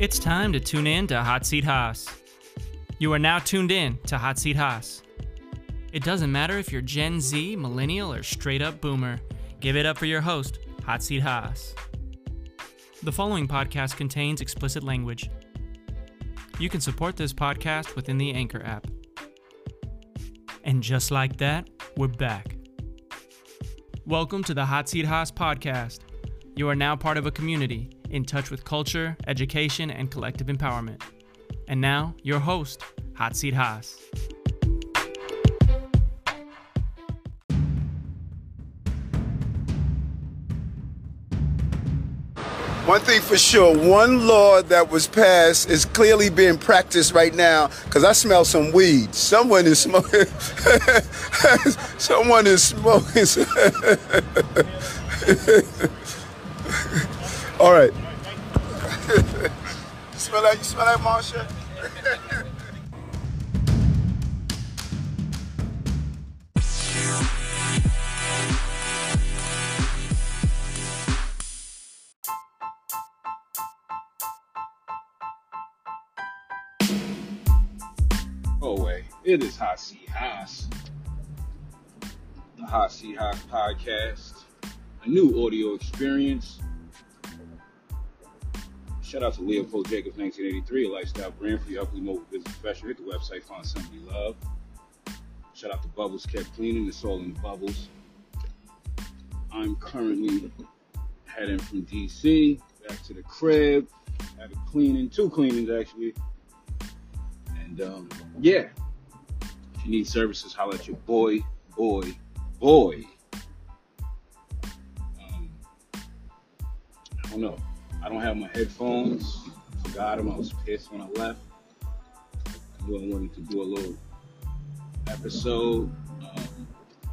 It's time to tune in to Hot Seat Haas. You are now tuned in to Hot Seat Haas. It doesn't matter if you're Gen Z, Millennial, or straight up Boomer. Give it up for your host, Hot Seat Haas. The following podcast contains explicit language. You can support this podcast within the Anchor app. And just like that, we're back. Welcome to the Hot Seat Haas podcast. You are now part of a community in touch with culture, education, and collective empowerment. And now, your host, Hot Seat Haas. One thing for sure, one law that was passed is clearly being practiced right now because I smell some weed. Someone is smoking. Someone is smoking. All right. you smell that? You smell that, Marsha? Go away. It is Hot Seat Haas. The Hot Seat Haas podcast. A new audio experience. Shout out to Leopold Jacobs 1983, a lifestyle brand for your uply mobile business professional. Hit the website, find something you love. Shout out to Bubbles Kept Cleaning, it's all in the bubbles. I'm currently heading from DC back to the crib. Had a cleaning, two cleanings actually. And um, yeah, if you need services, holler at your boy, boy, boy. Um, I don't know. I don't have my headphones. I Forgot them. I was pissed when I left. I wanted to do a little episode. Um,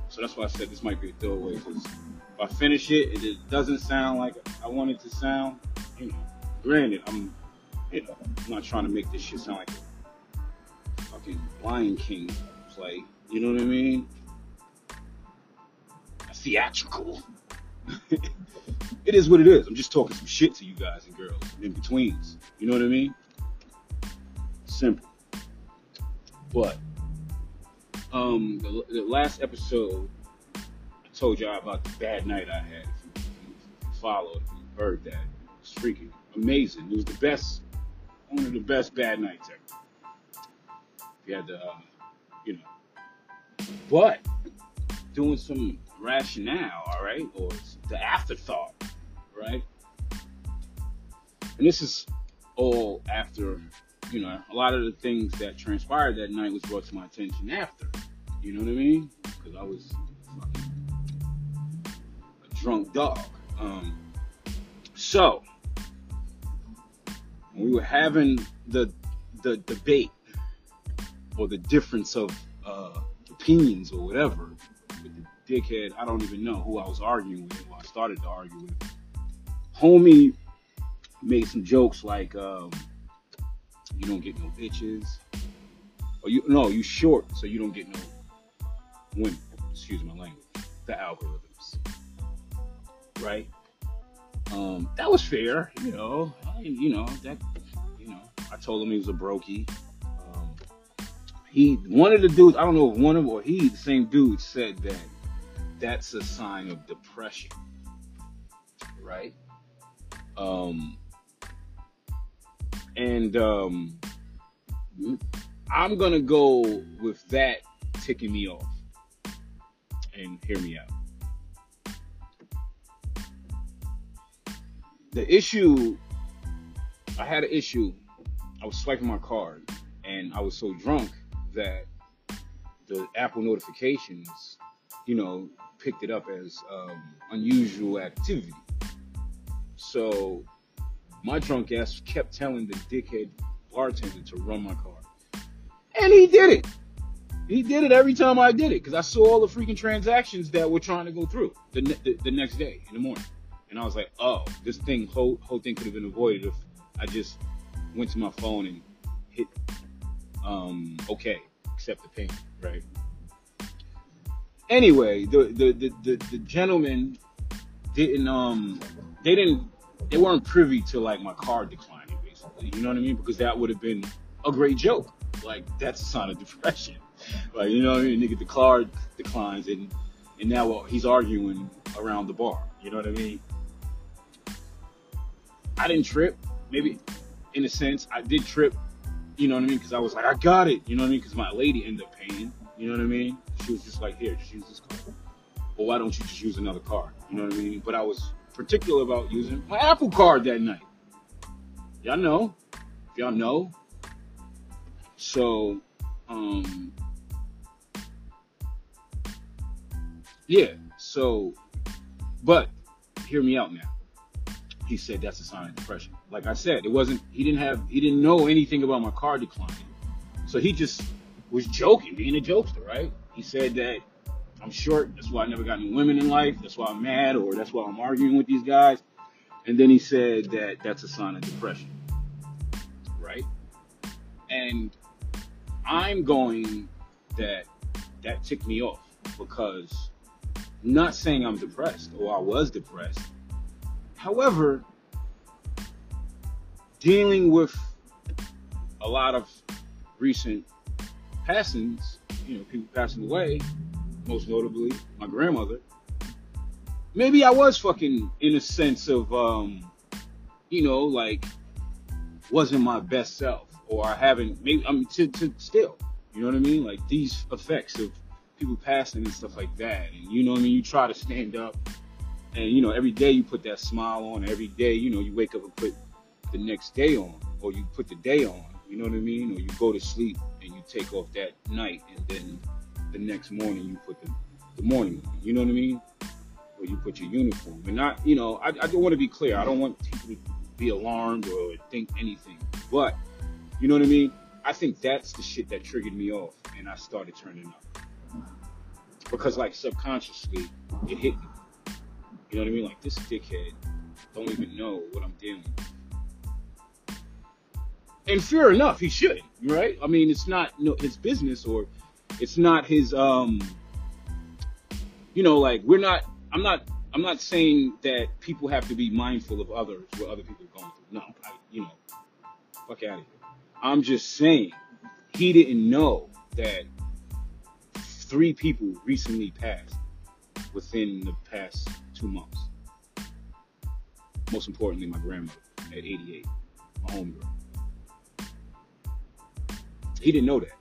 so that's why I said this might be a throwaway. Because if I finish it and it doesn't sound like I want it to sound, you know, granted, I'm, you know, I'm not trying to make this shit sound like a fucking Lion King. Like, you know what I mean? Theatrical. it is what it is. I'm just talking some shit to you guys and girls in betweens. You know what I mean? Simple. But um, the, the last episode, I told y'all about the bad night I had. If you, if you followed, if you heard that, it was freaking amazing. It was the best, one of the best bad nights ever. If you had to, uh, you know, but doing some rationale, all right, or the afterthought, right? And this is all after, you know, a lot of the things that transpired that night was brought to my attention after. You know what I mean? Because I was a drunk dog. Um, so we were having the the debate or the difference of uh, opinions or whatever dickhead, I don't even know who I was arguing with, who I started to argue with. Homie made some jokes like, um, you don't get no bitches. Or you no, you short, so you don't get no women. Excuse my language. The algorithms. Right? Um, that was fair, you know. I, you know, that you know, I told him he was a brokey. Um, he one of the dudes, I don't know if one of or he, the same dude, said that that's a sign of depression. Right? Um and um I'm gonna go with that ticking me off. And hear me out. The issue I had an issue. I was swiping my card and I was so drunk that the Apple notifications, you know, picked it up as um, unusual activity. So my drunk ass kept telling the dickhead bartender to run my card. And he did it. He did it every time I did it because I saw all the freaking transactions that were trying to go through the, ne- the, the next day in the morning. And I was like, oh, this thing, whole, whole thing could have been avoided if I just went to my phone and hit um, okay, accept the payment, right? Anyway, the the, the, the, the gentleman didn't um they didn't they weren't privy to like my card declining basically. You know what I mean? Because that would have been a great joke. Like that's a sign of depression. Like you know what I mean? Nigga, the card declines and and now well, he's arguing around the bar. You know what I mean? I didn't trip. Maybe in a sense I did trip. You know what I mean? Because I was like, I got it. You know what I mean? Because my lady ended up paying. You know what I mean? She was just like, here, just use this card. Well, why don't you just use another card? You know what I mean? But I was particular about using my Apple card that night. Y'all know. Y'all know. So, um, yeah. So, but hear me out now. He said that's a sign of depression. Like I said, it wasn't. He didn't have. He didn't know anything about my car declining. So he just was joking, being a jokester, right? He said that I'm short. That's why I never got any women in life. That's why I'm mad, or that's why I'm arguing with these guys. And then he said that that's a sign of depression, right? And I'm going that that ticked me off because not saying I'm depressed or I was depressed. However, dealing with a lot of recent passings, you know, people passing away, most notably my grandmother. Maybe I was fucking in a sense of, um, you know, like wasn't my best self, or I haven't. Maybe I'm to, to still, you know what I mean? Like these effects of people passing and stuff like that, and you know what I mean. You try to stand up, and you know every day you put that smile on. Every day, you know, you wake up and put the next day on, or you put the day on. You know what I mean? Or you go to sleep and you take off that night, and then the next morning you put the, the morning. You know what I mean? Or you put your uniform. And not, you know, I, I don't want to be clear. I don't want people to be alarmed or think anything. But, you know what I mean? I think that's the shit that triggered me off, and I started turning up. Because, like, subconsciously, it hit me. You know what I mean? Like, this dickhead don't even know what I'm with and fair enough, he should, right? I mean, it's not you know, his business or it's not his, um, you know, like we're not. I'm not. I'm not saying that people have to be mindful of others, what other people are going through. No, I, you know, fuck out of here. I'm just saying he didn't know that three people recently passed within the past two months. Most importantly, my grandmother at 88, my homegirl. He didn't know that.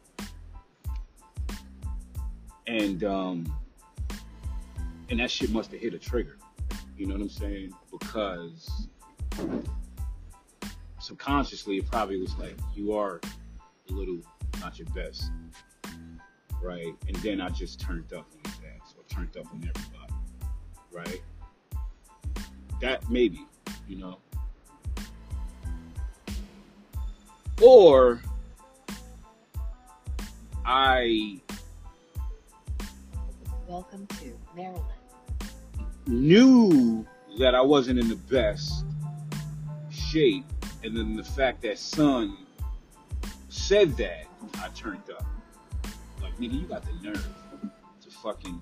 And um and that shit must have hit a trigger. You know what I'm saying? Because subconsciously it probably was like, you are a little not your best. Right? And then I just turned up on his ass or turned up on everybody. Right? That maybe, you know. Or I Welcome to Maryland. knew that I wasn't in the best shape, and then the fact that son said that, I turned up. Like, nigga, you got the nerve to fucking,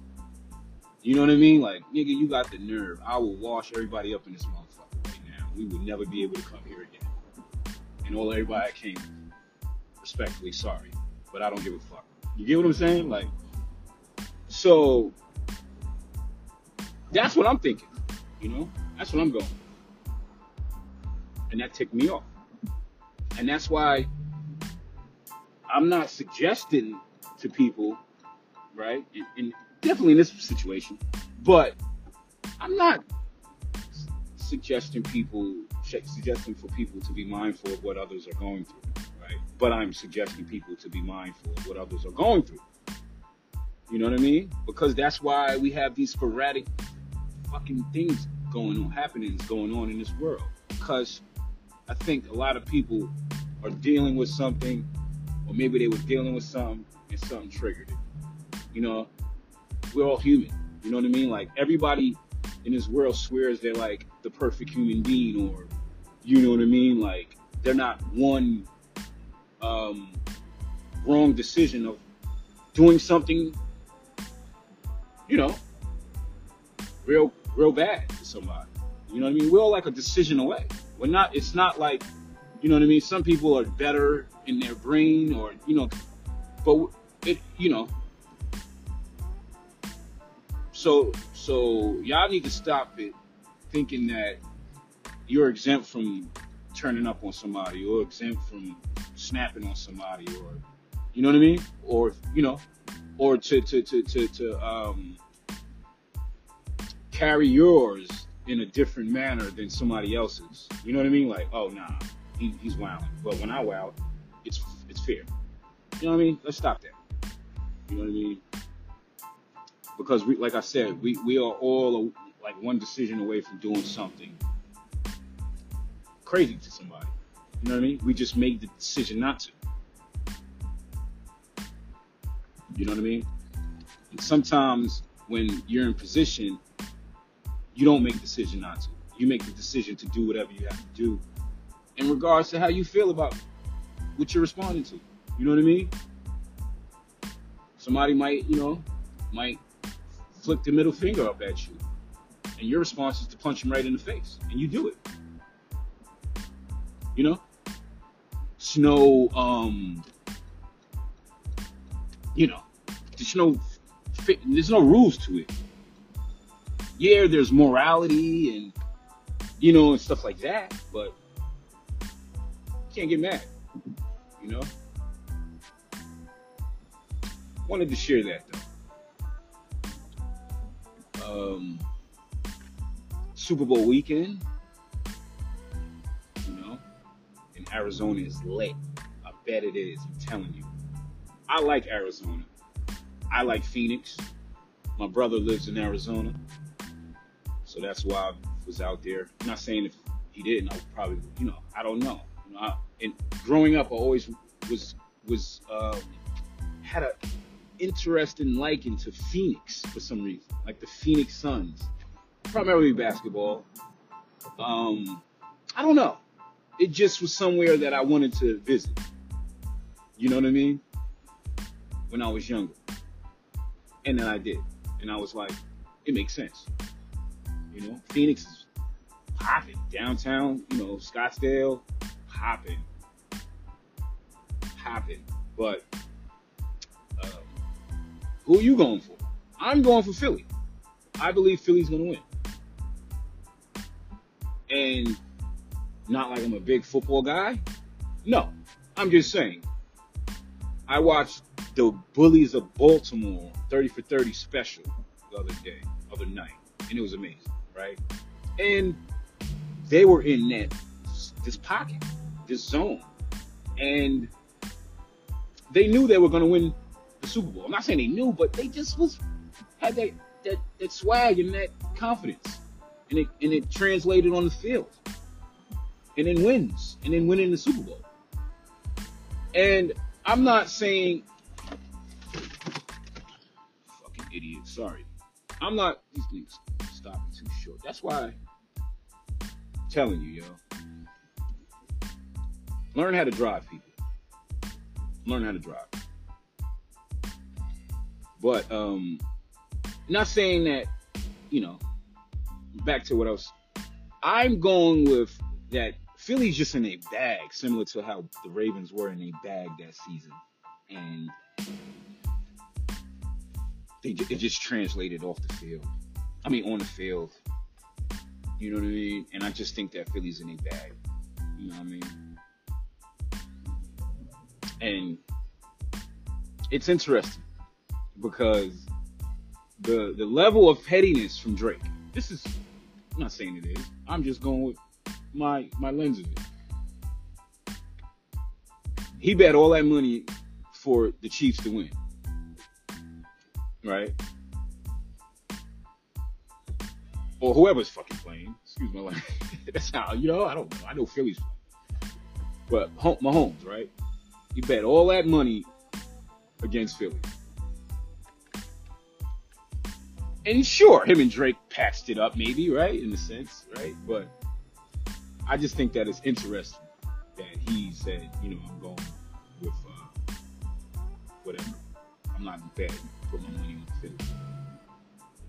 you know what I mean? Like, nigga, you got the nerve. I will wash everybody up in this motherfucker right now. We would never be able to come here again. And all everybody I came, respectfully sorry, but I don't give a fuck. You get what I'm saying? Like, so that's what I'm thinking. You know, that's what I'm going. And that ticked me off. And that's why I'm not suggesting to people, right? And, and definitely in this situation, but I'm not suggesting people, suggesting for people to be mindful of what others are going through? But I'm suggesting people to be mindful of what others are going through. You know what I mean? Because that's why we have these sporadic fucking things going on, happenings going on in this world. Because I think a lot of people are dealing with something, or maybe they were dealing with something and something triggered it. You know, we're all human. You know what I mean? Like everybody in this world swears they're like the perfect human being, or you know what I mean? Like they're not one um, wrong decision of doing something, you know, real real bad to somebody. You know what I mean? We're all like a decision away. We're not. It's not like You know what I mean? Some people are better in their brain, or you know, but it, you know. So, so y'all need to stop it, thinking that you're exempt from turning up on somebody, or exempt from snapping on somebody, or you know what I mean, or you know, or to to to to, to um, carry yours in a different manner than somebody else's. You know what I mean? Like, oh nah, he, he's wilding. But when I wow, it's it's fair. You know what I mean? Let's stop that. You know what I mean? Because we, like I said, we we are all like one decision away from doing something crazy to somebody. You know what I mean? We just made the decision not to. You know what I mean? And sometimes when you're in position, you don't make the decision not to. You make the decision to do whatever you have to do in regards to how you feel about what you're responding to. You know what I mean? Somebody might, you know, might flick the middle finger up at you. And your response is to punch him right in the face. And you do it. You know? There's no, um, you know, there's no, there's no rules to it. Yeah, there's morality and, you know, and stuff like that, but can't get mad, you know? Wanted to share that though. Um, Super Bowl weekend, Arizona is lit. I bet it is. I'm telling you. I like Arizona. I like Phoenix. My brother lives in Arizona, so that's why I was out there. I'm not saying if he didn't, I would probably, you know, I don't know. You know I, and growing up, I always was was um, had a interesting liking to Phoenix for some reason, like the Phoenix Suns, primarily basketball. Um, I don't know. It just was somewhere that I wanted to visit. You know what I mean? When I was younger. And then I did. And I was like, it makes sense. You know, Phoenix is popping. Downtown, you know, Scottsdale, popping. Popping. But um, who are you going for? I'm going for Philly. I believe Philly's going to win. And not like I'm a big football guy. No, I'm just saying. I watched the Bullies of Baltimore 30 for 30 special the other day, other night, and it was amazing, right? And they were in that this pocket, this zone, and they knew they were going to win the Super Bowl. I'm not saying they knew, but they just was had that that, that swag and that confidence, and it and it translated on the field, and then wins, and then winning the Super Bowl. And I'm not saying fucking idiot. Sorry, I'm not. These things stopping too short. That's why I'm telling you, yo. Learn how to drive, people. Learn how to drive. But um, not saying that, you know. Back to what I was. I'm going with that. Philly's just in a bag, similar to how the Ravens were in a bag that season, and they it just translated off the field. I mean, on the field. You know what I mean? And I just think that Philly's in a bag. You know what I mean? And it's interesting because the the level of pettiness from Drake. This is I'm not saying it is. I'm just going with my my lens. He bet all that money for the Chiefs to win. Right? Or whoever's fucking playing. Excuse my language. That's how you know, I don't know. I know Philly's But Mahomes, right? He bet all that money against Philly. And sure, him and Drake patched it up, maybe, right? In a sense, right? But I just think that it's interesting that he said, you know, I'm going with uh, whatever. I'm not betting, put my money on Philly.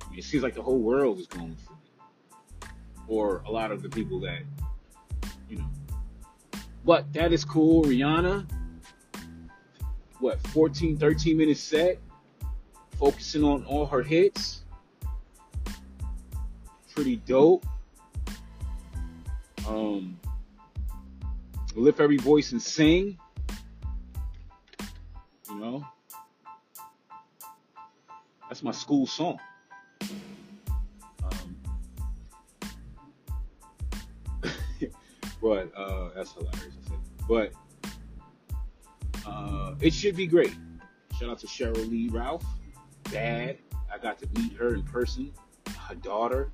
I mean, it seems like the whole world is going with Philly. Or a lot of the people that, you know, But that is cool. Rihanna, what, 14, 13 minute set, focusing on all her hits. Pretty dope. Um, lift every voice and sing. You know, that's my school song. Um, but uh, that's hilarious. But uh, it should be great. Shout out to Sheryl Lee Ralph, dad. I got to meet her in person. Her daughter.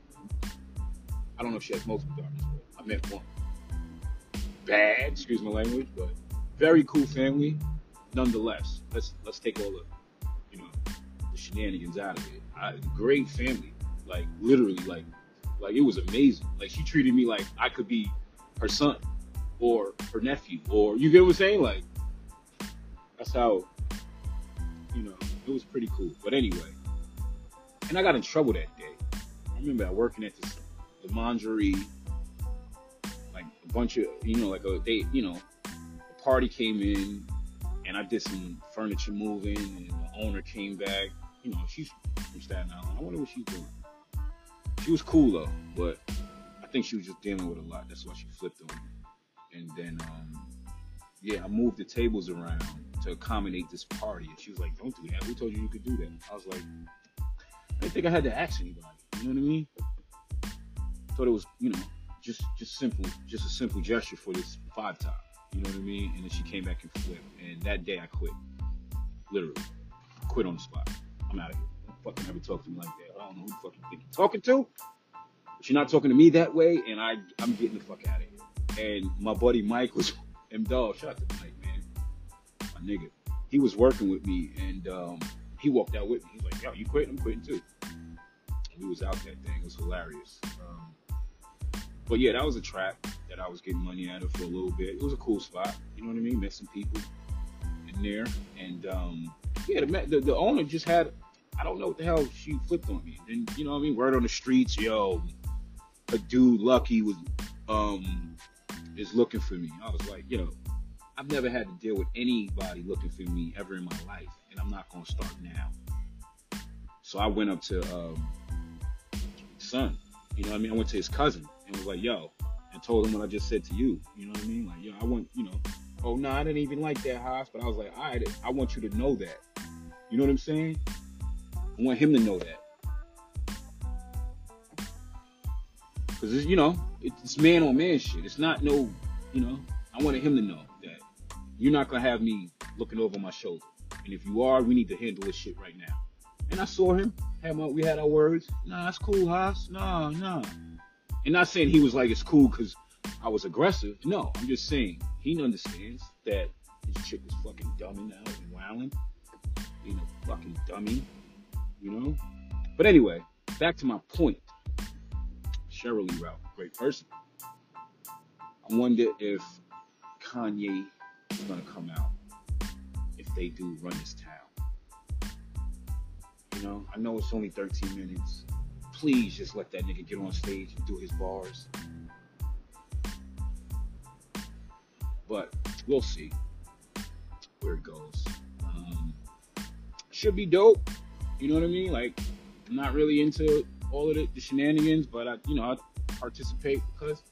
I don't know if she has multiple daughters, I met one. Bad, excuse my language, but very cool family. Nonetheless, let's let's take all the you know the shenanigans out of it. I, great family, like literally, like like it was amazing. Like she treated me like I could be her son or her nephew, or you get what I'm saying? Like that's how you know it was pretty cool. But anyway, and I got in trouble that day. I remember working at this the lingerie, bunch of you know like a they you know a party came in and I did some furniture moving and the owner came back. You know she's from Staten Island. I wonder what she's doing. She was cool though, but I think she was just dealing with a lot. That's why she flipped on me. And then, um, yeah, I moved the tables around to accommodate this party. And she was like, don't do that. We told you you could do that? I was like, I didn't think I had to ask anybody. You know what I mean? Thought it was, you know, just just simple, just a simple gesture for this five top. You know what I mean? And then she came back and flipped. And that day I quit. Literally. Quit on the spot. I'm out of here. Don't fucking ever talk to me like that. I don't know who the fuck you think you're talking to. But you're not talking to me that way, and I I'm getting the fuck out of here. And my buddy Mike was M Dog, shout out to Mike, man. My nigga. He was working with me and um, he walked out with me. He's like, yo, you quitting? I'm quitting too. We was out that thing. It was hilarious. Um, but yeah, that was a trap that I was getting money out of for a little bit. It was a cool spot. You know what I mean? Met some people in there. And um, yeah, the, the, the owner just had, I don't know what the hell she flipped on me. And you know what I mean? Word on the streets, yo, a dude lucky was um is looking for me. I was like, you know, I've never had to deal with anybody looking for me ever in my life, and I'm not gonna start now. So I went up to um son, you know what I mean? I went to his cousin and was like, yo, and told him what I just said to you. You know what I mean? Like, yo, I want, you know, oh no, I didn't even like that house, but I was like, all right, I want you to know that. You know what I'm saying? I want him to know that. Cause you know, it's man on man shit. It's not no, you know. I wanted him to know that you're not gonna have me looking over my shoulder. And if you are, we need to handle this shit right now. And I saw him. Had my, we had our words. Nah, it's cool, Haas. Nah, nah. And not saying he was like it's cool because I was aggressive. No, I'm just saying he understands that this chick is fucking dumbing out and wilding. Being a fucking dummy, you know. But anyway, back to my point. Sheryl Lee Ralph, great person. I wonder if Kanye is gonna come out if they do run this town. You know, I know it's only 13 minutes. Please just let that nigga get on stage and do his bars. But we'll see where it goes. Um, should be dope. You know what I mean? Like, I'm not really into all of the, the shenanigans, but I, you know, I participate because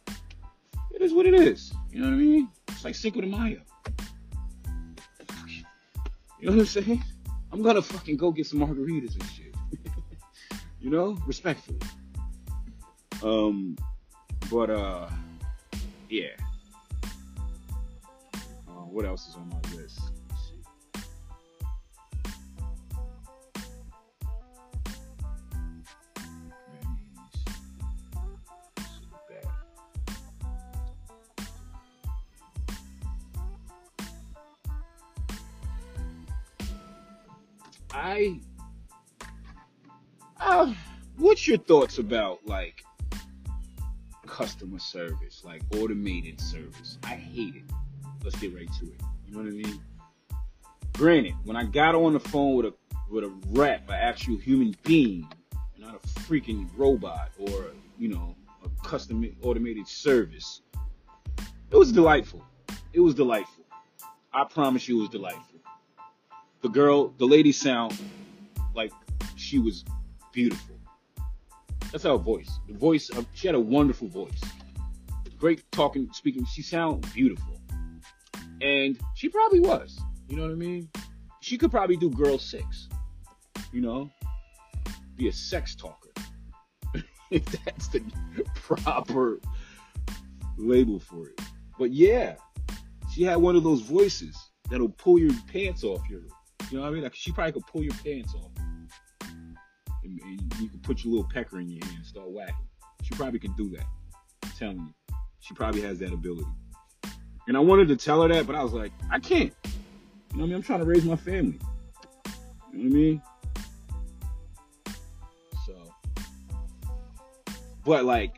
it is what it is. You know what I mean? It's like Cinco de Mayo. You know what I'm saying? I'm gonna fucking go get some margaritas and shit. You know, respectfully. Um, but uh, yeah. Uh, what else is on my list? I, uh, what's your thoughts about like customer service, like automated service? I hate it. Let's get right to it. You know what I mean? Granted, when I got on the phone with a with a rep, an actual human being, not a freaking robot or you know a custom automated service, it was delightful. it was delightful. I promise you, it was delightful. The girl, the lady, sound like she was beautiful. That's her voice. The voice. Of, she had a wonderful voice. Great talking, speaking. She sounded beautiful, and she probably was. You know what I mean? She could probably do girl six. You know, be a sex talker. if that's the proper label for it. But yeah, she had one of those voices that'll pull your pants off your. You know what I mean? Like she probably could pull your pants off. And, you can put your little pecker in your hand and start whacking. She probably could do that. I'm telling you. She probably has that ability. And I wanted to tell her that, but I was like, I can't. You know what I mean? I'm trying to raise my family. You know what I mean? So, but like,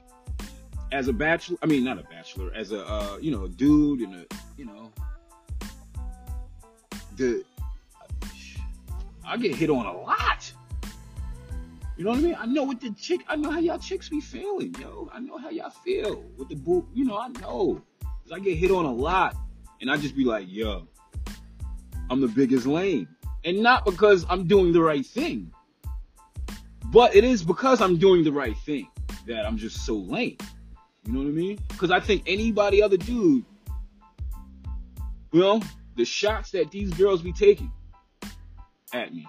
as a bachelor, I mean, not a bachelor, as a, uh, you know, a dude and a, you know, the, I get hit on a lot. You know what I mean? I know what the chick, I know how y'all chicks be feeling, yo. I know how y'all feel with the boo, you know, I know. Cause I get hit on a lot and I just be like, yo, I'm the biggest lame. And not because I'm doing the right thing, but it is because I'm doing the right thing that I'm just so lame. You know what I mean? Because I think anybody other dude, you know, the shots that these girls be taking at me,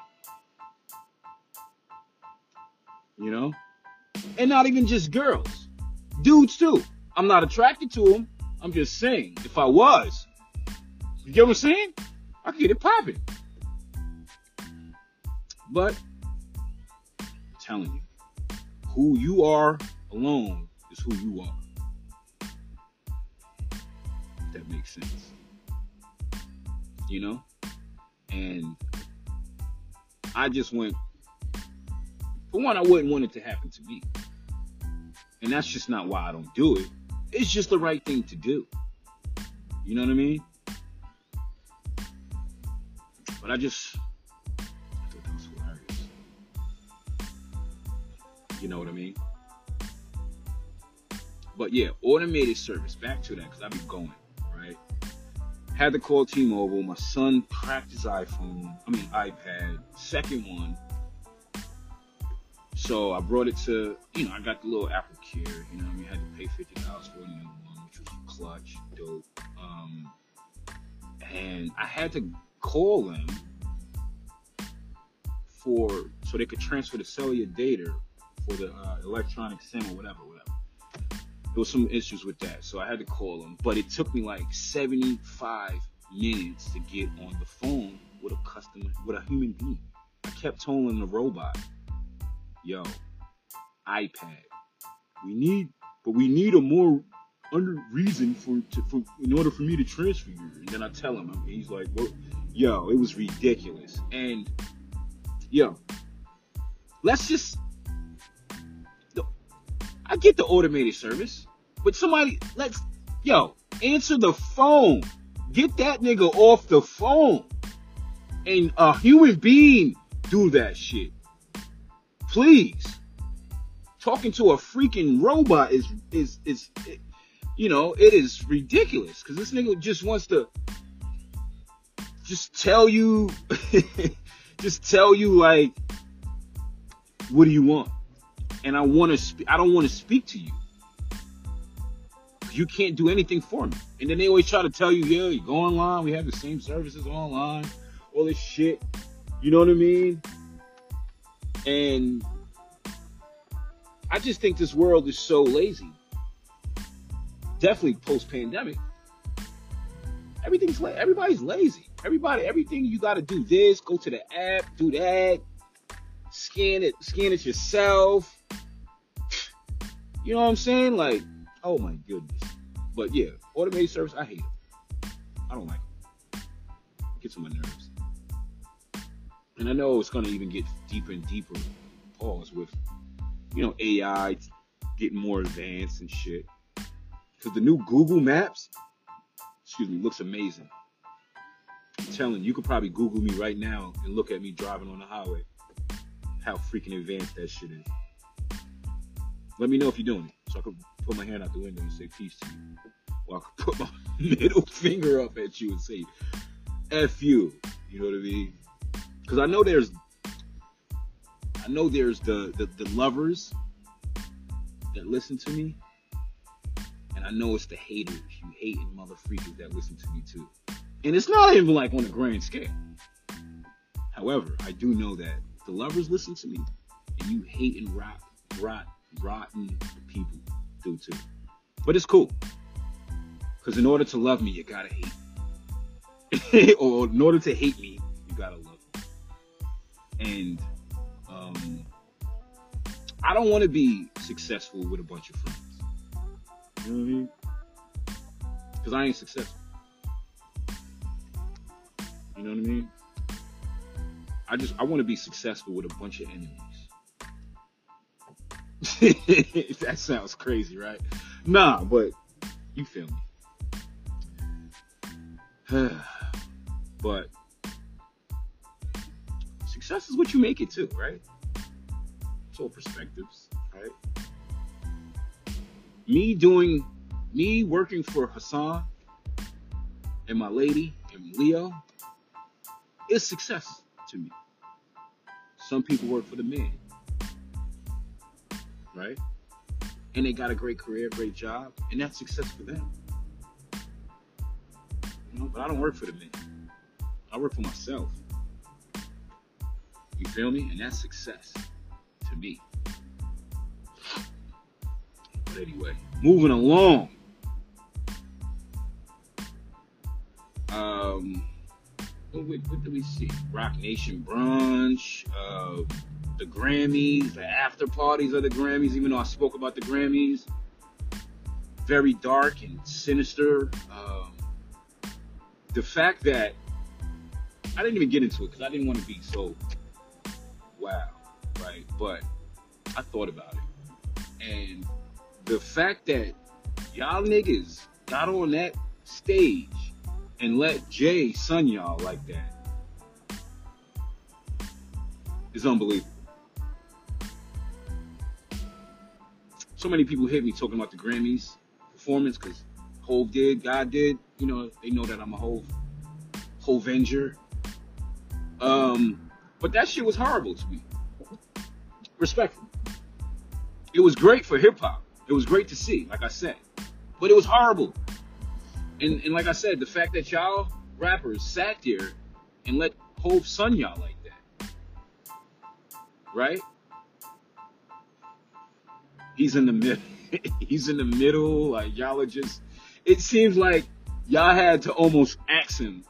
you know, and not even just girls, dudes too. I'm not attracted to them. I'm just saying, if I was, you get what I'm saying? I could get it popping. But I'm telling you, who you are alone is who you are. If that makes sense. You know? And I just went, for one, I wouldn't want it to happen to me. And that's just not why I don't do it. It's just the right thing to do. You know what I mean? But I just I thought that was hilarious. You know what I mean? But yeah, automated service. Back to that because I be going right. Had to call T-Mobile. My son cracked his iPhone. I mean iPad. Second one. So I brought it to, you know, I got the little Apple Care. You know, I mean, I had to pay fifty dollars for another one, which was clutch, dope. Um, and I had to call them for so they could transfer the cellular data for the uh, electronic SIM or whatever, whatever. There was some issues with that, so I had to call them. But it took me like 75 minutes to get on the phone with a customer, with a human being. I kept telling the robot, "Yo, iPad, we need, but we need a more under reason for, to, for in order for me to transfer you." And then I tell him, and he's like, "Well, yo, it was ridiculous." And yo, let's just. I get the automated service, but somebody, let's, yo, answer the phone. Get that nigga off the phone. And a human being do that shit. Please. Talking to a freaking robot is, is, is, you know, it is ridiculous. Cause this nigga just wants to just tell you just tell you like, what do you want? And I want to speak. I don't want to speak to you. You can't do anything for me. And then they always try to tell you, yeah, you go online. We have the same services online. All this shit. You know what I mean? And I just think this world is so lazy. Definitely post pandemic. Everything's la- everybody's lazy. Everybody, everything you got to do this, go to the app, do that, scan it, scan it yourself. You know what I'm saying? Like, oh my goodness. But yeah, automated service, I hate it. I don't like it. it gets on my nerves. And I know it's gonna even get deeper and deeper. Pause with, you know, AI getting more advanced and shit. Because the new Google Maps, excuse me, looks amazing. I'm telling you, you could probably Google me right now and look at me driving on the highway. How freaking advanced that shit is. Let me know if you're doing it, so I could put my hand out the window and say peace to you. Or I could put my middle finger up at you and say, F you. You know what I mean? Because I know there's, I know there's the, the, the lovers that listen to me. And I know it's the haters, you hating mother freakers that listen to me too. And it's not even like on a grand scale. However, I do know that the lovers listen to me, and you hating rot, rot, rotten people do too. But it's cool. Because in order to love me, you gotta hate. or in order to hate me, you gotta love. And um, I don't want to be successful with a bunch of friends. You know what I mean? Because I ain't successful. You know what I mean? I just I want to be successful with a bunch of enemies. that sounds crazy, right? Nah, but you feel me. but success is what you make it to, right? It's all perspectives, right? Me doing, me working for Hassan and my lady and Leo is success to me. Some people work for the man, right? And they got a great career, great job, and that's success for them. You know, but I don't work for the men. I work for myself. You feel me? And that's success to me. But anyway, moving along. Um, what, what, do we see? Roc Nation brunch, uh, the Grammys, the after parties of the Grammys. Even though I spoke about the Grammys, very dark and sinister. Um, the fact that I didn't even get into it because I didn't want to be so wow, right? But I thought about it, and the fact that y'all niggas got on that stage and let Jay son y'all like that is unbelievable. So many people hit me talking about the Grammys performance because Hove did, God did. You know, they know that I'm a Hove, Hovenger. Um, but that shit was horrible to me. Respectful. It was great for hip hop. It was great to see, like I said. But it was horrible. And, and like I said, the fact that y'all rappers sat there and let Hove son y'all like that. Right? He's in the middle. He's in the middle. Like y'all are just. It seems like y'all had to almost ask him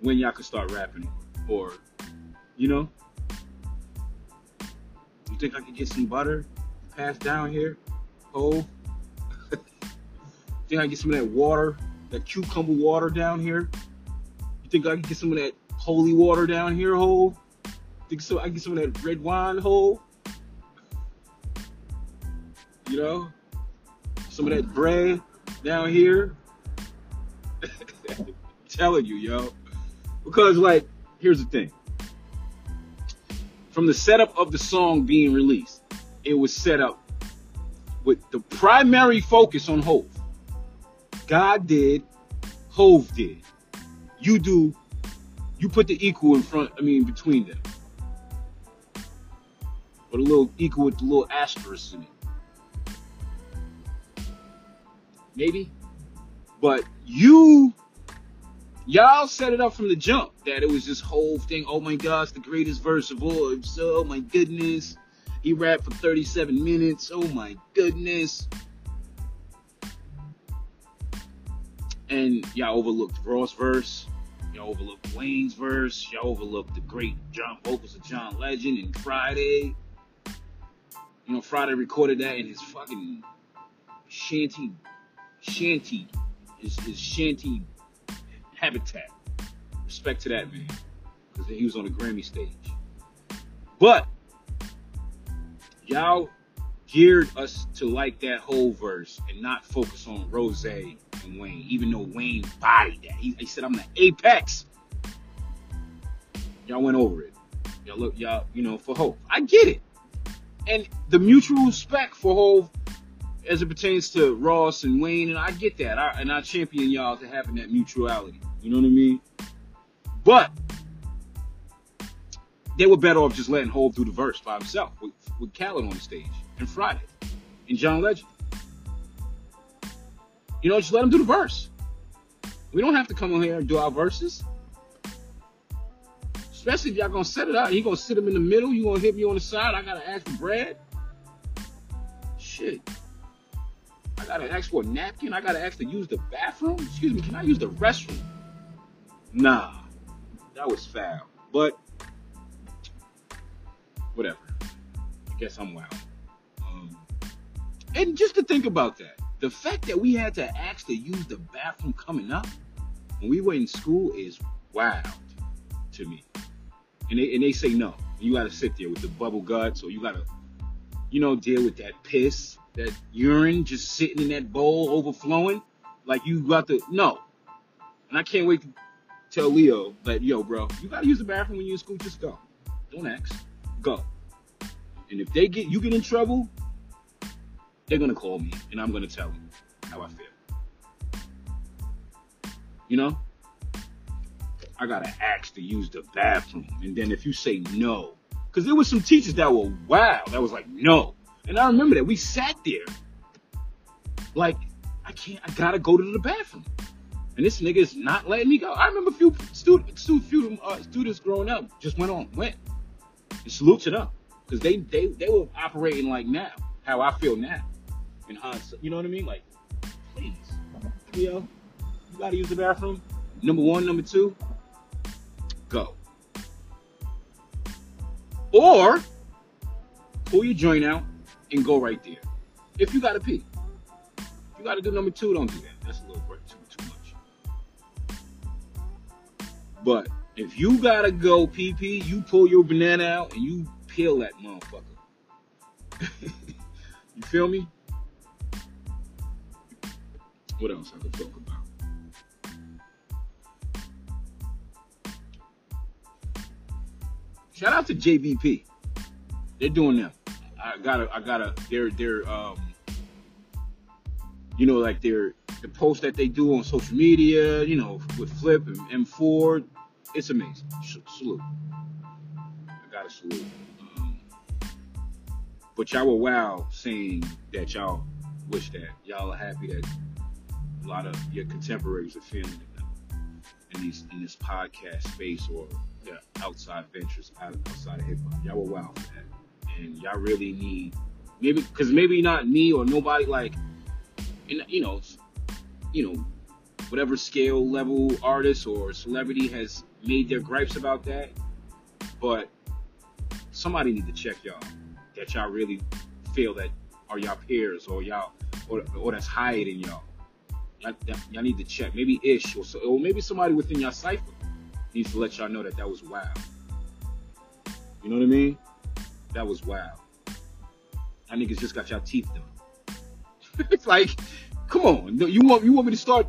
when y'all could start rapping, or you know. You think I could get some butter passed down here, Hove? think I get some of that water, that cucumber water down here? You think I can get some of that holy water down here, Hove? Think so? I can get some of that red wine, Hove? You know, some of that bread down here. telling you, yo. Because, like, here's the thing. From the setup of the song being released, it was set up with the primary focus on Hove. God did, Hove did. You do, you put the equal in front, I mean, between them. But a little equal with the little asterisk in it. Maybe. But you, y'all set it up from the jump that it was this whole thing. Oh my gosh, the greatest verse of all. So, oh my goodness. He rapped for 37 minutes. Oh my goodness. And y'all overlooked Ross verse. Y'all overlooked Wayne's verse. Y'all overlooked the great John vocals of John Legend and Fridayy. You know, Fridayy recorded that in his fucking shanty, shanty, his, his shanty habitat. Respect to that man, because he was on the Grammy stage. But y'all geared us to like that whole verse and not focus on Ross and Wayne, even though Wayne bodied that. He, he said, I'm the apex. Y'all went over it. Y'all look, y'all, you know, for Hove. I get it. And the mutual respect for Hove as it pertains to Ross and Wayne, and I get that, I, and I champion y'all to having that mutuality. You know what I mean? But they were better off just letting Hov do the verse by himself with, with Khaled on the stage and Fridayy and John Legend. You know, just let him do the verse. We don't have to come on here and do our verses. Especially if y'all gonna set it up. He gonna sit him in the middle. You gonna hit me on the side. I gotta ask for bread. Shit. I gotta ask for a napkin. I gotta ask to use the bathroom. Excuse me, can I use the restroom? Nah, that was foul. But whatever. I guess I'm wild. Um, and just to think about that, the fact that we had to ask to use the bathroom coming up when we were in school is wild to me. And they and they say no. You gotta sit there with the bubble guts, or you gotta, you know, deal with that piss, that urine just sitting in that bowl overflowing. Like you got to no. And I can't wait to tell Leo that, yo, bro, you gotta use the bathroom when you're in school, just go. Don't ask. Go. And if they get you get in trouble, they're gonna call me and I'm gonna tell them how I feel. You know? I gotta ask to use the bathroom. And then if you say no, because there was some teachers that were wow, that was like no. And I remember that we sat there like I can't, I gotta go to the bathroom. And this nigga is not letting me go. I remember a few students, few, uh, students growing up just went on, went. And salute to them. Because they, they, they were operating like now, how I feel now. Hindsight, you know what I mean? Like, please, know, you gotta use the bathroom. Number one, number two, go. Or pull your joint out and go right there. If you gotta pee. If you gotta do number two, don't do that. That's a little bit too, too much. But if you gotta go pee pee, you pull your banana out and you peel that motherfucker. you feel me? What else I could talk about? Shout out to JVP. They're doing them. I gotta, I gotta. They're, they're, um, you know, like they're the posts that they do on social media. You know, with Flip and M4. It's amazing. Salute. I gotta salute. Um, but y'all were wow saying that y'all wish that y'all are happy that a lot of your contemporaries are feeling it in these in this podcast space or yeah, outside ventures outside of hip hop. Y'all were wow for that, and y'all really need maybe because maybe not me or nobody like, in, you know, you know, whatever scale level artist or celebrity has made their gripes about that, but somebody need to check y'all that y'all really feel that are y'all peers or y'all or, or that's higher than y'all. Y'all, y'all need to check. Maybe Ish or, so, or maybe somebody within your cipher needs to let y'all know that that was wild. You know what I mean? That was wow. That niggas just got y'all teeth done. it's like, come on, you want you want me to start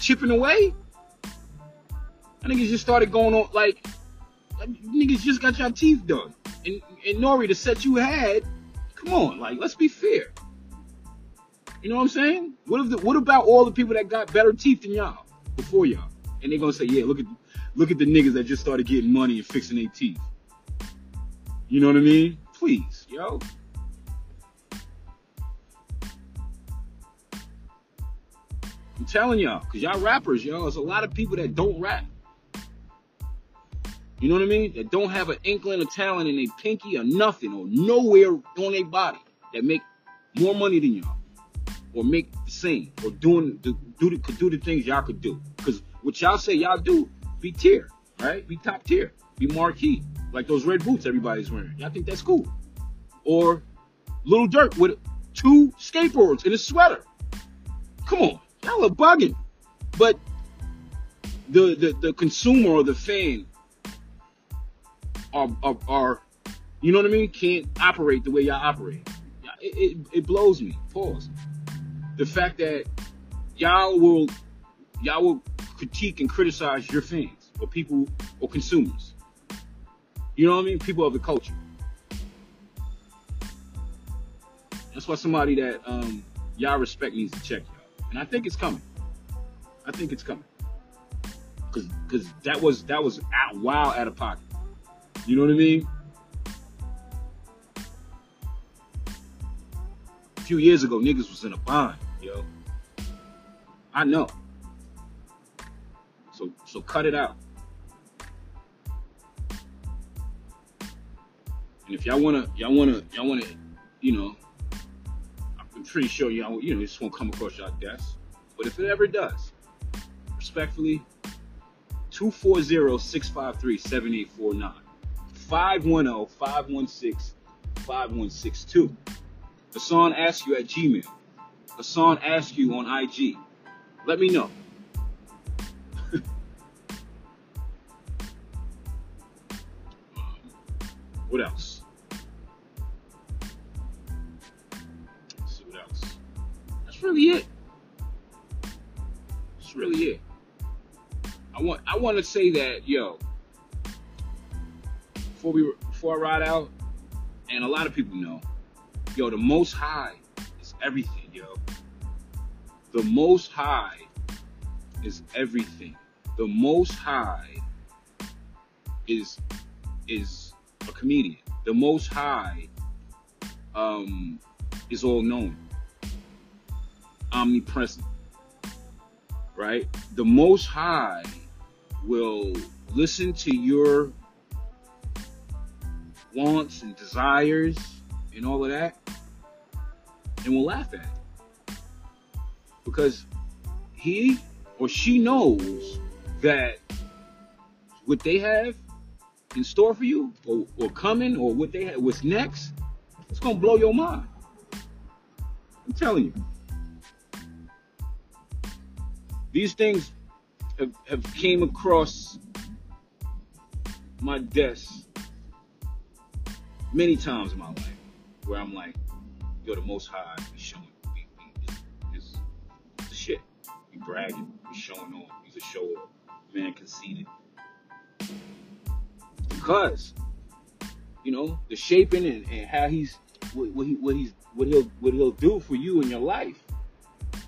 chipping away? I niggas just started going on like, niggas just got y'all teeth done. And and Nori, the set you had, come on, like let's be fair. You know what I'm saying? What if the, what about all the people that got better teeth than y'all before y'all? And they're gonna say, yeah, look at look at the niggas that just started getting money and fixing their teeth. You know what I mean? Please, yo. I'm telling y'all, cause y'all rappers, yo, there's a lot of people that don't rap. You know what I mean? That don't have an inkling of talent in their pinky or nothing or nowhere on their body that make more money than y'all or make the same or doing the, do the, could do the things y'all could do. Cause what y'all say y'all do, be tier, right? Be top tier, be marquee, like those red boots everybody's wearing. Y'all think that's cool? Or Lil Durk with two skateboards and a sweater. Come on, y'all are bugging. But the the, the consumer or the fan are, are, are you know what I mean? Can't operate the way y'all operate. It, it, it blows me. Pause. The fact that y'all will y'all will critique and criticize your fans or people or consumers. You know what I mean? People of the culture. That's why somebody that um, y'all respect needs to check y'all, and I think it's coming. I think it's coming. Cause, cause that was that was out wild out of pocket. You know what I mean? A few years ago, niggas was in a bind, yo. I know. So so cut it out. And if y'all wanna y'all wanna y'all wanna, you know, I'm pretty sure y'all you know this won't come across y'all desk. But if it ever does, respectfully, 240-653-7849. 510-516-5162. Hassan asks you at Gmail. Hassan asks you on IG. Let me know. Um, what else? That's really it. That's really it. I want I want to say that yo before we before I ride out, and a lot of people know, yo, the Most High is everything, yo. The Most High is everything. The Most High is is a comedian. The Most High um, is all knowing, omnipresent, right? The Most High will listen to your wants and desires and all of that and will laugh at it. Because he or she knows that what they have in store for you or, or coming or what they have what's next, it's gonna blow your mind. I'm telling you. These things have, have came across my desk many times in my life where I'm like, yo, the most high, we showing, we, we, it's the shit. We bragging, we showing off, he's a show off, man conceited. Because, you know, the shaping and, and how he's, what, what, he, what he's, what he'll, what he'll do for you in your life,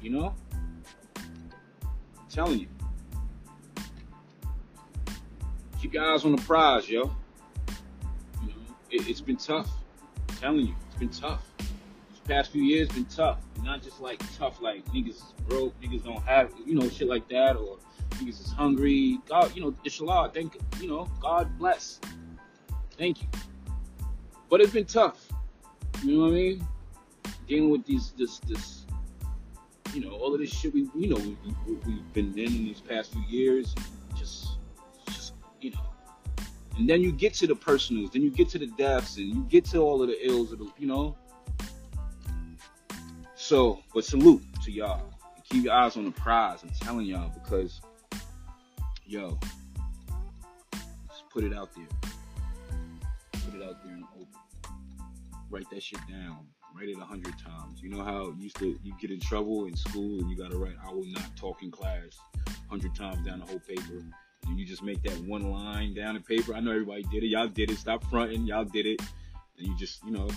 you know? Telling you. Keep your eyes on the prize, yo. You know, it, has been tough. I'm telling you, it's been tough. These past few years been tough. Not just like tough, like niggas broke, niggas don't have, you know, shit like that, or niggas is hungry. God, you know, inshallah, thank, you You know, God bless. Thank you. But it's been tough. You know what I mean? Dealing with these, this, this, you know, all of this shit we, you know, we, we, we've been in these past few years. Just you know. And then you get to the personals, then you get to the deaths, and you get to all of the ills of the, you know. So, but salute to y'all. Keep your eyes on the prize. I'm telling y'all because, yo, just put it out there. Put it out there in the open. Write that shit down. Write it a hundred times. You know how you used to you get in trouble in school and you gotta write "I will not talk in class" hundred times down the whole paper and you just make that one line down the paper. I know everybody did it. Y'all did it. Stop fronting. Y'all did it. And you just, you know,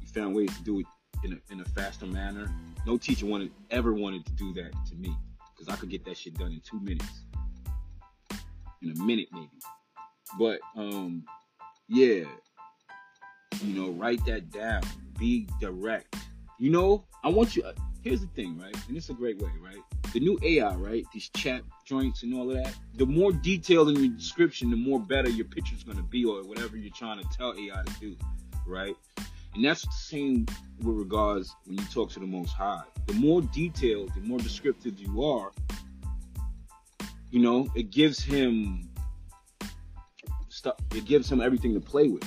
you found ways to do it in a, in a faster manner. No teacher wanted ever wanted to do that to me because I could get that shit done in two minutes, in a minute maybe. But um, yeah, you know, write that down. Be direct. You know, I want you. Uh, here's the thing, right? And it's a great way, right? the new AI, right? These chat joints and all of that. The more detailed in your description, the more better your picture's gonna be, or whatever you're trying to tell AI to do, right? And that's the same with regards when you talk to the Most High. The more detailed, the more descriptive you are, you know, it gives him stuff. It gives him everything to play with.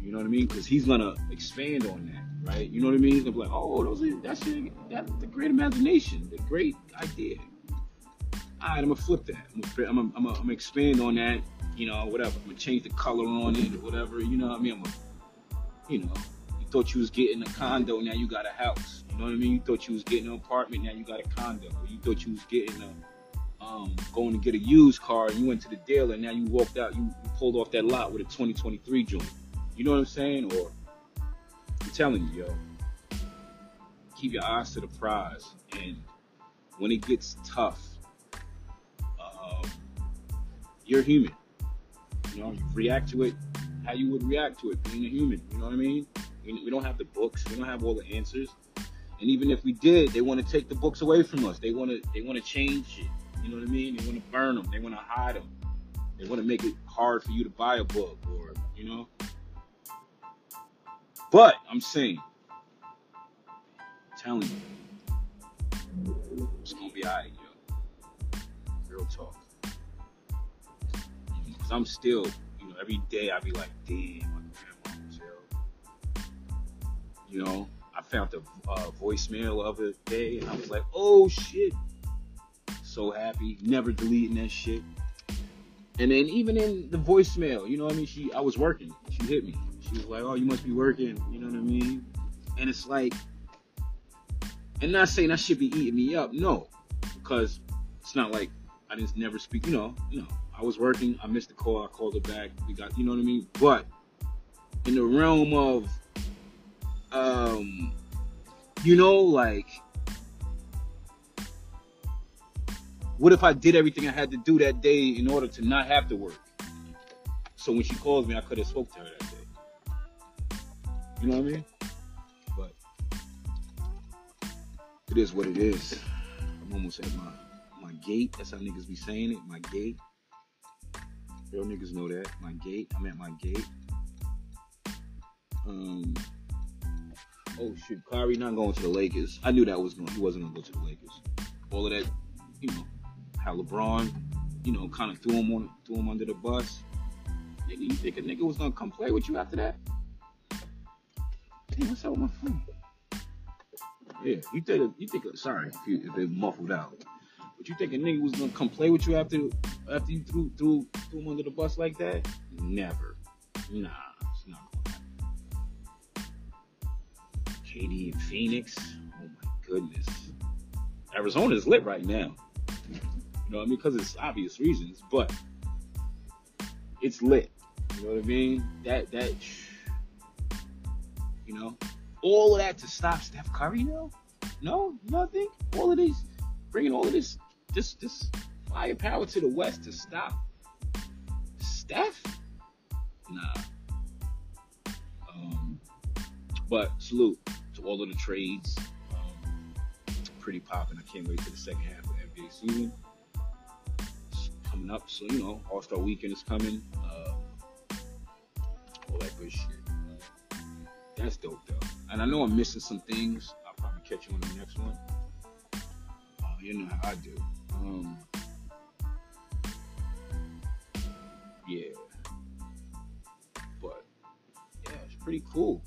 You know what I mean? Because he's gonna expand on that, right? You know what I mean? He's gonna be like, oh, those are, that's that's the great imagination, the great idea. All right, I'm gonna flip that. I'm gonna, I'm gonna, I'm gonna, expand on that. You know, whatever. I'm gonna change the color on it or whatever. You know what I mean? I'm gonna, you know, you thought you was getting a condo, now you got a house. You know what I mean? You thought you was getting an apartment, now you got a condo. You thought you was getting a, um, going to get a used car, and you went to the dealer, and now you walked out, you, you pulled off that lot with a 2023 joint. You know what I'm saying? Or I'm telling you, yo. keep your eyes to the prize. And when it gets tough, um, you're human. You know, you react to it how you would react to it, being a human. You know what I mean? We, we don't have the books. We don't have all the answers. And even if we did, they want to take the books away from us. They want to they want to change it. You know what I mean? They want to burn them. They want to hide them. They want to make it hard for you to buy a book or you know. But I'm saying, I'm telling you, it's gonna be alright, yo. Real talk. Cause I'm still, you know, every day I be like, damn, my. You know, I found the uh, voicemail the day, and I was like, oh shit. So happy, never deleting that shit. And then even in the voicemail, you know what I mean? She, I was working. She hit me. She was like, "Oh, you must be working." You know what I mean? And it's like, and not saying that should be eating me up, no, because it's not like I didn't never speak. You know, you know, I was working. I missed the call. I called her back. We got, you know what I mean? But in the realm of, um, you know, like. What if I did everything I had to do that day in order to not have to work? So when she calls me, I could have spoke to her. You know what I mean? But it is what it is. I'm almost at my my gate. That's how niggas be saying it. My gate. Real niggas know that. My gate. I'm at my gate. Um. Oh shoot, Kyrie not going to the Lakers. I knew that was going. He wasn't gonna go to the Lakers. All of that, you know, how LeBron, you know, kind of threw him on, threw him under the bus. Nigga, you think a nigga was gonna come play with you after that? Hey, what's up with my phone? Yeah, you think you think sorry if you if it muffled out. But you think a nigga was gonna come play with you after after you threw threw threw him under the bus like that? Never. Nah, it's not gonna happen. KD in Phoenix. Oh my goodness. Arizona is lit right now. You know what I mean? Because it's obvious reasons, but it's lit. You know what I mean? That that you know, all of that to stop Steph Curry though? No, nothing. All of this, bringing all of this, this this firepower to the West to stop Steph? Nah. Um, but salute to all of the trades. Um, pretty popping. I can't wait for the second half of the NBA season. It's coming up, so you know, All Star Weekend is coming. Uh, all that good shit. That's dope though. And I know I'm missing some things. I'll probably catch you on the next one. Uh, you know how I do. Um, yeah. But yeah, it's pretty cool.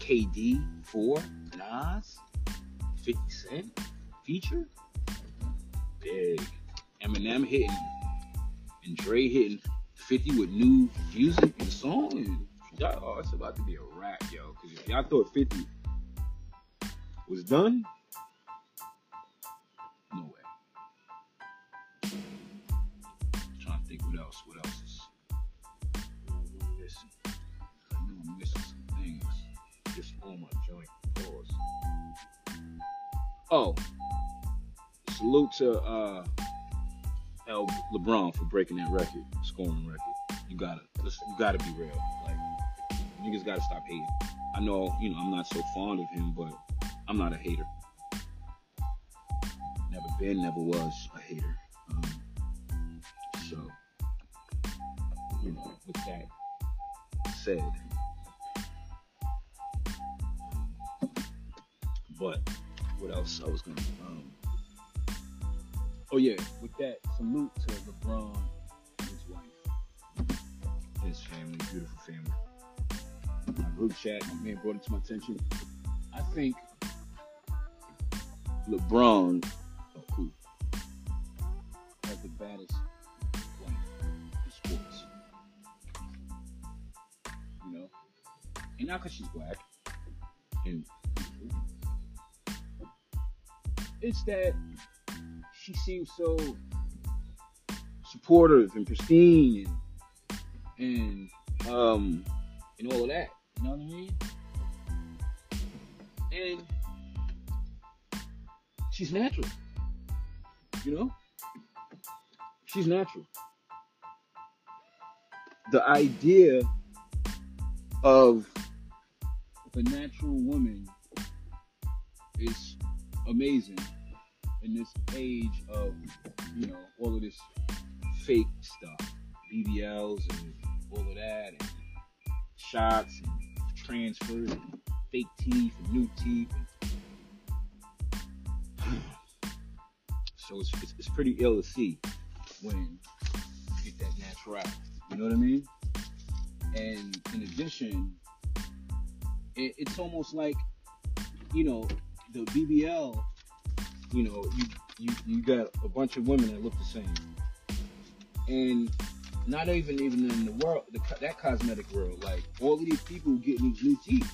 KD four Nas, 50 Cent feature. Big. Eminem hitting and Dre hitting 50 with new music and song and y'all, oh, it's about to be a wrap, yo. Cause if y'all thought 50 was done, no way. trying to think what else. What else is missing? I know I'm missing some things. Just on my joint. Pause. Oh, salute to uh, L. LeBron for breaking that record, scoring record. You gotta, you gotta be real. Like niggas gotta stop hating. I know, you know, I'm not so fond of him, but I'm not a hater. Never been, never was a hater. Um, so, you know, with that said, but what else I was gonna? Um, oh yeah, with that, salute to LeBron his family, beautiful family. My group chat, my man brought it to my attention. I think LeBron, oh has the baddest wife in sports. You know, and not because she's black and it's that she seems so supportive and pristine and and um and all of that. You know what I mean? And she's natural. You know? She's natural. The idea of a natural woman is amazing in this age of, you know, all of this fake stuff, BBLs and all of that, and shots and transfers and fake teeth and new teeth. And so it's, it's, it's pretty ill to see when you get that natural. You know what I mean? And in addition, it, it's almost like, you know, the BBL, you know, you, you, you got a bunch of women that look the same. And not even even in the world, the, that cosmetic world, like all of these people getting these new teeth,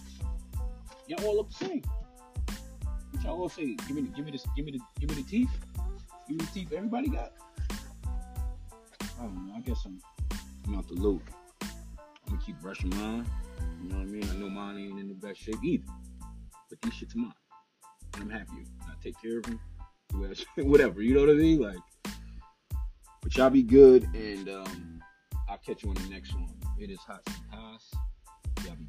y'all all look the same. Y'all all say? Give me, give me this, give me the, give me the teeth. Give me the teeth. Everybody got. I don't know. I guess I'm, I'm out the loop. I'm gonna keep brushing mine. You know what I mean? I know mine ain't in the best shape either. But these shit's mine. And I'm happy. I take care of them. Whatever. You know what I mean? Like, but y'all be good and um, I'll catch you on the next one. It is Hot House. Y'all be